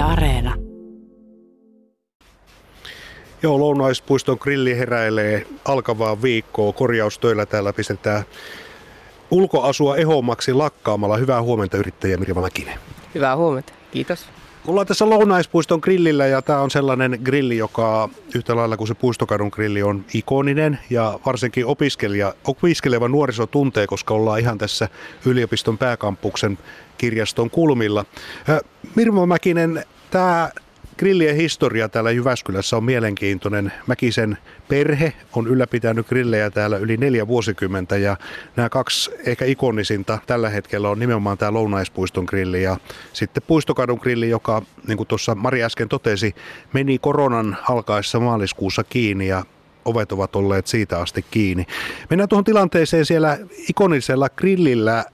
Yle Areena. Joo, Lounaispuiston grilli heräilee alkavaa viikkoa. Korjaustöillä täällä pistetään ulkoasua ehommaksi lakkaamalla. Hyvää huomenta yrittäjä Mirjama Mäkinen. Hyvää huomenta, kiitos. Ollaan tässä Lounaispuiston grillillä ja tämä on sellainen grilli, joka yhtä lailla kuin se Puistokadun grilli on ikoninen ja varsinkin opiskelija, opiskeleva nuoriso tuntee, koska ollaan ihan tässä yliopiston pääkampuksen kirjaston kulmilla. Mirmo Mäkinen, tämä Grillien historia täällä Jyväskylässä on mielenkiintoinen. Mäkisen perhe on ylläpitänyt grillejä täällä yli neljä vuosikymmentä ja nämä kaksi ehkä ikonisinta tällä hetkellä on nimenomaan tämä Lounaispuiston grilli ja sitten Puistokadun grilli, joka niin kuin tuossa Mari äsken totesi, meni koronan alkaessa maaliskuussa kiinni ja ovet ovat olleet siitä asti kiinni. Mennään tuohon tilanteeseen siellä ikonisella grillillä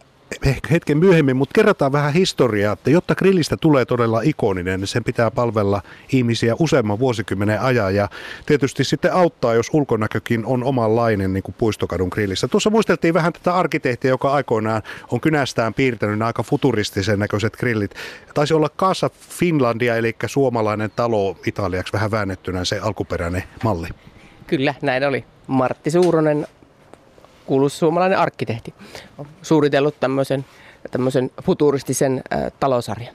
ehkä hetken myöhemmin, mutta kerrotaan vähän historiaa, että jotta grillistä tulee todella ikoninen, niin sen pitää palvella ihmisiä useamman vuosikymmenen ajan ja tietysti sitten auttaa, jos ulkonäkökin on omanlainen niin kuin Puistokadun grillissä. Tuossa muisteltiin vähän tätä arkkitehtiä, joka aikoinaan on kynästään piirtänyt aika futuristisen näköiset grillit. Taisi olla Casa Finlandia, eli suomalainen talo italiaksi vähän väännettynä se alkuperäinen malli. Kyllä, näin oli. Martti Suuronen kuuluisa suomalainen arkkitehti, on suunnitellut tämmöisen, tämmöisen futuristisen äh, talosarjan.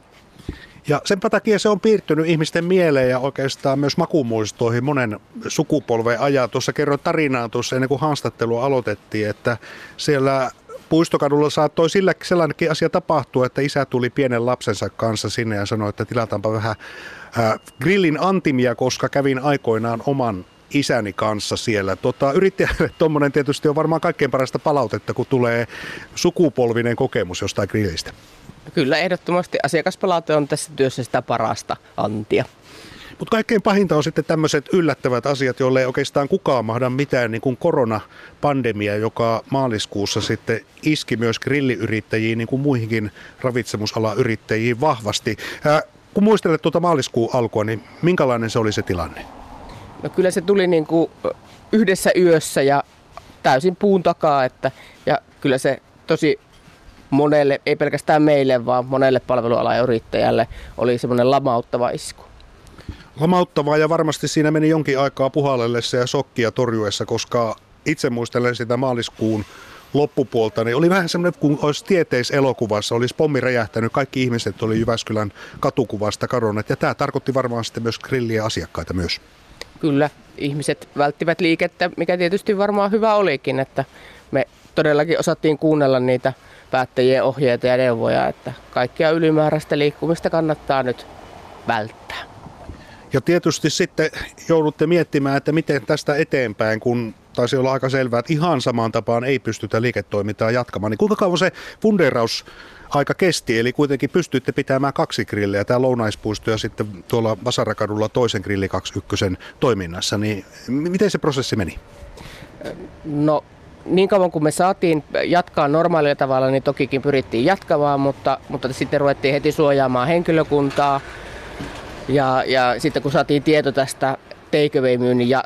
Ja sen takia se on piirtynyt ihmisten mieleen ja oikeastaan myös makumuistoihin monen sukupolven ajan. Tuossa kerroin tarinaa tuossa ennen kuin haastattelua aloitettiin, että siellä Puistokadulla saattoi sillä sellainenkin asia tapahtua, että isä tuli pienen lapsensa kanssa sinne ja sanoi, että tilataanpa vähän äh, grillin antimia, koska kävin aikoinaan oman isäni kanssa siellä. Tota, yrittäjälle tuommoinen tietysti on varmaan kaikkein parasta palautetta, kun tulee sukupolvinen kokemus jostain grillistä. Kyllä, ehdottomasti asiakaspalaute on tässä työssä sitä parasta antia. Mutta kaikkein pahinta on sitten tämmöiset yllättävät asiat, joille ei oikeastaan kukaan mahda mitään, niin kuin koronapandemia, joka maaliskuussa sitten iski myös grilliyrittäjiin, niin kuin muihinkin ravitsemusalan yrittäjiin vahvasti. Ää, kun muistelet tuota maaliskuun alkua, niin minkälainen se oli se tilanne? No kyllä se tuli niin kuin yhdessä yössä ja täysin puun takaa, että, ja kyllä se tosi monelle, ei pelkästään meille, vaan monelle palvelualan yrittäjälle oli semmoinen lamauttava isku. Lamauttavaa ja varmasti siinä meni jonkin aikaa puhallellessa ja sokkia torjuessa, koska itse muistelen sitä maaliskuun loppupuolta, niin oli vähän semmoinen, kun olisi tieteiselokuvassa, olisi pommi räjähtänyt, kaikki ihmiset oli Jyväskylän katukuvasta kadonneet, ja tämä tarkoitti varmaan sitten myös grilliä asiakkaita myös kyllä ihmiset välttivät liikettä, mikä tietysti varmaan hyvä olikin, että me todellakin osattiin kuunnella niitä päättäjien ohjeita ja neuvoja, että kaikkia ylimääräistä liikkumista kannattaa nyt välttää. Ja tietysti sitten joudutte miettimään, että miten tästä eteenpäin, kun taisi olla aika selvää, että ihan samaan tapaan ei pystytä liiketoimintaa jatkamaan. Niin kuinka kauan se funderaus aika kesti, eli kuitenkin pystyitte pitämään kaksi grilliä, tämä lounaispuisto ja sitten tuolla Vasarakadulla toisen grilli 21 toiminnassa, niin miten se prosessi meni? No niin kauan kuin me saatiin jatkaa normaalilla tavalla, niin tokikin pyrittiin jatkamaan, mutta, mutta sitten ruvettiin heti suojaamaan henkilökuntaa. Ja, ja sitten kun saatiin tieto tästä takeaway-myynnin ja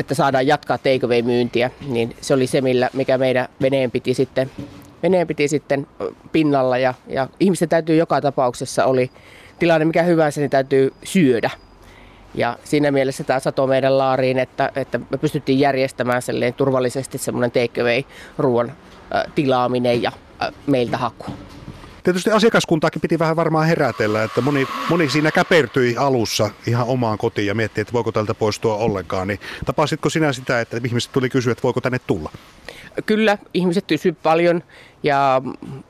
että saadaan jatkaa takeaway-myyntiä, niin se oli se, millä, mikä meidän veneen piti sitten veneen piti sitten pinnalla ja, ja ihmisten täytyy joka tapauksessa oli tilanne mikä hyvänsä, niin täytyy syödä. Ja siinä mielessä tämä sato meidän laariin, että, että me pystyttiin järjestämään turvallisesti semmoinen takeaway ruoan tilaaminen ja meiltä haku. Tietysti asiakaskuntaakin piti vähän varmaan herätellä, että moni, moni siinä käpertyi alussa ihan omaan kotiin ja mietti, että voiko tältä poistua ollenkaan. Niin tapasitko sinä sitä, että ihmiset tuli kysyä, että voiko tänne tulla? Kyllä, ihmiset kysyvät paljon, ja,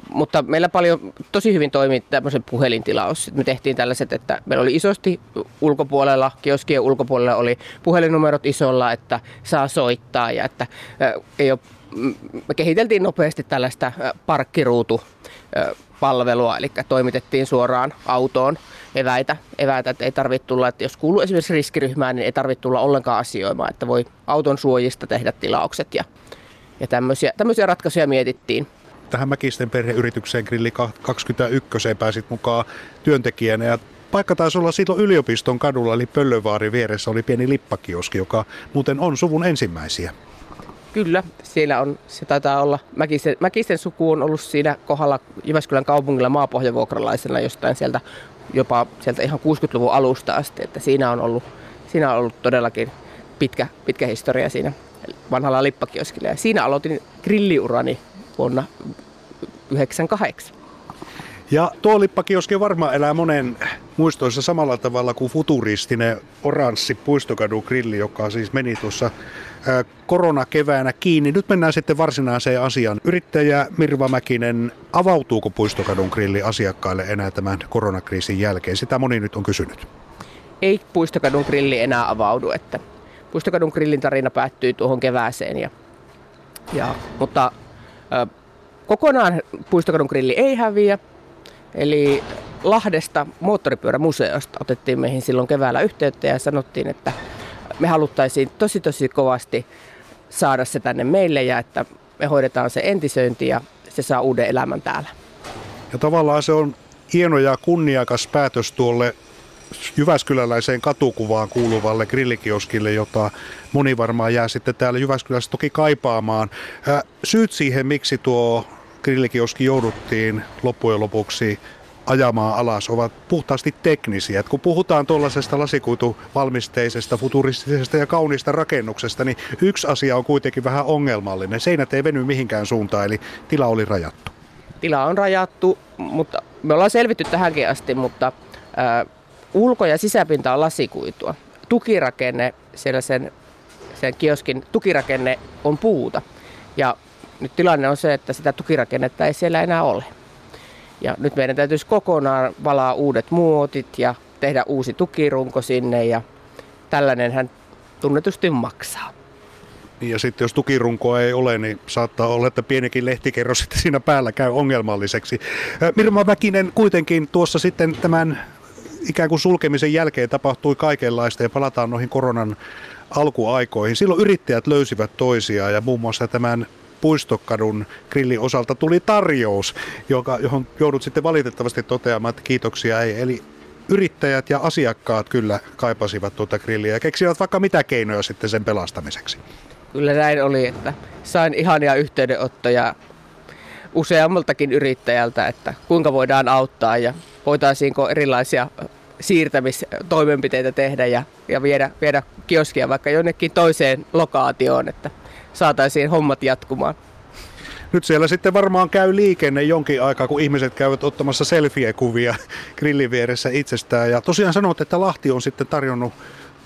mutta meillä paljon tosi hyvin toimi tämmöisen puhelintilaus. Me tehtiin tällaiset, että meillä oli isosti ulkopuolella, kioskien ulkopuolella oli puhelinnumerot isolla, että saa soittaa ja että ei ole, me kehiteltiin nopeasti tällaista parkkiruutu palvelua, eli toimitettiin suoraan autoon eväitä, eväitä että ei tarvitse tulla, että jos kuuluu esimerkiksi riskiryhmään, niin ei tarvitse tulla ollenkaan asioimaan, että voi auton suojista tehdä tilaukset ja ja tämmöisiä, tämmöisiä ratkaisuja mietittiin. Tähän Mäkisten perheyritykseen Grilli 21 pääsit mukaan työntekijänä ja paikka taisi olla silloin yliopiston kadulla, eli Pöllövaari vieressä oli pieni lippakioski, joka muuten on suvun ensimmäisiä. Kyllä, siellä on, se taitaa olla, Mäkisten, Mäkisten suku on ollut siinä kohdalla Jyväskylän kaupungilla maapohjavuokralaisena jostain sieltä jopa sieltä ihan 60-luvun alusta asti, että siinä on ollut, siinä on ollut todellakin pitkä, pitkä historia siinä vanhalla lippakioskilla. Ja siinä aloitin grilliurani vuonna 1998. Ja tuo lippakioski varmaan elää monen muistoissa samalla tavalla kuin futuristinen oranssi puistokadun grilli, joka siis meni tuossa koronakeväänä kiinni. Nyt mennään sitten varsinaiseen asiaan. Yrittäjä Mirva Mäkinen, avautuuko puistokadun grilli asiakkaille enää tämän koronakriisin jälkeen? Sitä moni nyt on kysynyt. Ei puistokadun grilli enää avaudu, että puistokadun grillin tarina päättyy tuohon kevääseen. Ja, ja, mutta ö, kokonaan puistokadun grilli ei häviä. Eli Lahdesta moottoripyörämuseosta otettiin meihin silloin keväällä yhteyttä ja sanottiin, että me haluttaisiin tosi tosi kovasti saada se tänne meille ja että me hoidetaan se entisöinti ja se saa uuden elämän täällä. Ja tavallaan se on hieno ja kunniakas päätös tuolle Jyväskyläläiseen katukuvaan kuuluvalle grillikioskille, jota moni varmaan jää sitten täällä Jyväskylässä toki kaipaamaan. Syyt siihen, miksi tuo grillikioski jouduttiin loppujen lopuksi ajamaan alas ovat puhtaasti teknisiä. Et kun puhutaan tuollaisesta lasikuituvalmisteisesta, futuristisesta ja kauniista rakennuksesta, niin yksi asia on kuitenkin vähän ongelmallinen. Seinät ei veny mihinkään suuntaan, eli tila oli rajattu. Tila on rajattu, mutta me ollaan selvitty tähänkin asti, mutta ää, ulko- ja sisäpinta on lasikuitua. Tukirakenne, siellä sen, sen kioskin tukirakenne on puuta. Ja nyt tilanne on se, että sitä tukirakennetta ei siellä enää ole. Ja nyt meidän täytyisi kokonaan valaa uudet muotit ja tehdä uusi tukirunko sinne ja tällainenhän tunnetusti maksaa. Niin ja sitten jos tukirunkoa ei ole, niin saattaa olla, että pienikin lehtikerros sitten siinä päällä käy ongelmalliseksi. Mirma Mäkinen kuitenkin tuossa sitten tämän ikään kuin sulkemisen jälkeen tapahtui kaikenlaista ja palataan noihin koronan alkuaikoihin. Silloin yrittäjät löysivät toisiaan ja muun muassa tämän Puistokadun grillin osalta tuli tarjous, joka, johon joudut sitten valitettavasti toteamaan, että kiitoksia ei. Eli yrittäjät ja asiakkaat kyllä kaipasivat tuota grilliä ja keksivät vaikka mitä keinoja sitten sen pelastamiseksi. Kyllä näin oli, että sain ihania yhteydenottoja useammaltakin yrittäjältä, että kuinka voidaan auttaa ja voitaisiinko erilaisia siirtämistoimenpiteitä tehdä ja, ja viedä, viedä kioskia vaikka jonnekin toiseen lokaatioon, että saataisiin hommat jatkumaan. Nyt siellä sitten varmaan käy liikenne jonkin aikaa, kun ihmiset käyvät ottamassa selfie-kuvia grillin vieressä itsestään. Ja tosiaan sanot, että Lahti on sitten tarjonnut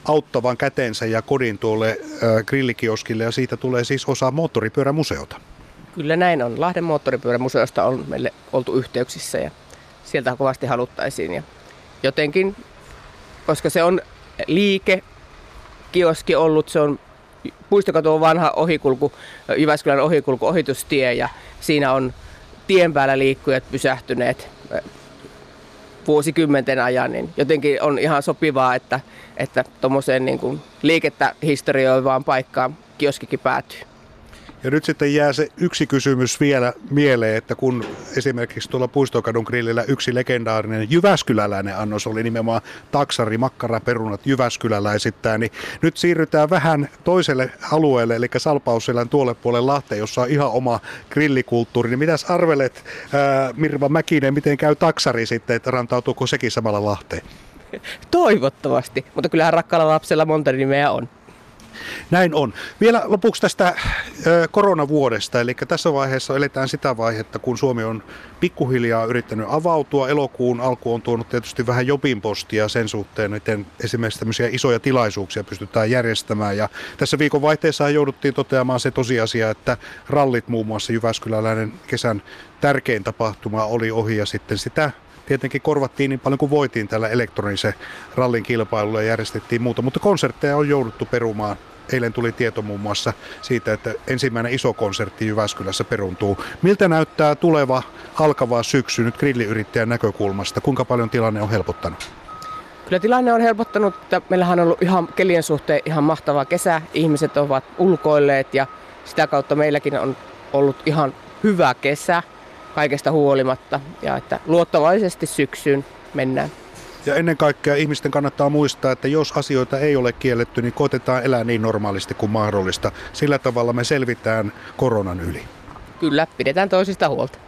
auttavan kätensä ja kodin tuolle grillikioskille ja siitä tulee siis osa moottoripyörämuseota. Kyllä näin on. Lahden moottoripyörämuseosta on meille oltu yhteyksissä ja sieltä kovasti haluttaisiin. Ja jotenkin, koska se on liike, kioski ollut, se on puistokatu on vanha ohikulku, Jyväskylän ohikulku, ohitustie ja siinä on tien päällä liikkujat pysähtyneet vuosikymmenten ajan, niin jotenkin on ihan sopivaa, että, että tuommoiseen niin liikettä historioivaan paikkaan kioskikin päätyy. Ja nyt sitten jää se yksi kysymys vielä mieleen, että kun esimerkiksi tuolla Puistokadun grillillä yksi legendaarinen Jyväskyläläinen annos oli nimenomaan taksari, makkara, perunat Jyväskyläläisittäin, niin nyt siirrytään vähän toiselle alueelle, eli Salpausselän tuolle puolelle Lahteen, jossa on ihan oma grillikulttuuri. Niin mitäs arvelet, ää, Mirva Mäkinen, miten käy taksari sitten, että rantautuuko sekin samalla Lahteen? Toivottavasti, mutta kyllähän rakkaalla lapsella monta nimeä on. Näin on. Vielä lopuksi tästä koronavuodesta, eli tässä vaiheessa eletään sitä vaihetta, kun Suomi on pikkuhiljaa yrittänyt avautua. Elokuun alku on tuonut tietysti vähän jopinpostia sen suhteen, miten esimerkiksi tämmöisiä isoja tilaisuuksia pystytään järjestämään. Ja tässä viikon vaihteessa jouduttiin toteamaan se tosiasia, että rallit muun muassa Jyväskyläläinen kesän tärkein tapahtuma oli ohi ja sitten sitä tietenkin korvattiin niin paljon kuin voitiin tällä elektronisen rallin kilpailulla ja järjestettiin muuta, mutta konsertteja on jouduttu perumaan. Eilen tuli tieto muun muassa siitä, että ensimmäinen iso konsertti Jyväskylässä peruntuu. Miltä näyttää tuleva alkava syksy nyt grilliyrittäjän näkökulmasta? Kuinka paljon tilanne on helpottanut? Kyllä tilanne on helpottanut, että meillähän on ollut ihan kelien suhteen ihan mahtava kesä. Ihmiset ovat ulkoilleet ja sitä kautta meilläkin on ollut ihan hyvä kesä kaikesta huolimatta ja että luottavaisesti syksyyn mennään. Ja ennen kaikkea ihmisten kannattaa muistaa, että jos asioita ei ole kielletty, niin koitetaan elää niin normaalisti kuin mahdollista. Sillä tavalla me selvitään koronan yli. Kyllä, pidetään toisista huolta.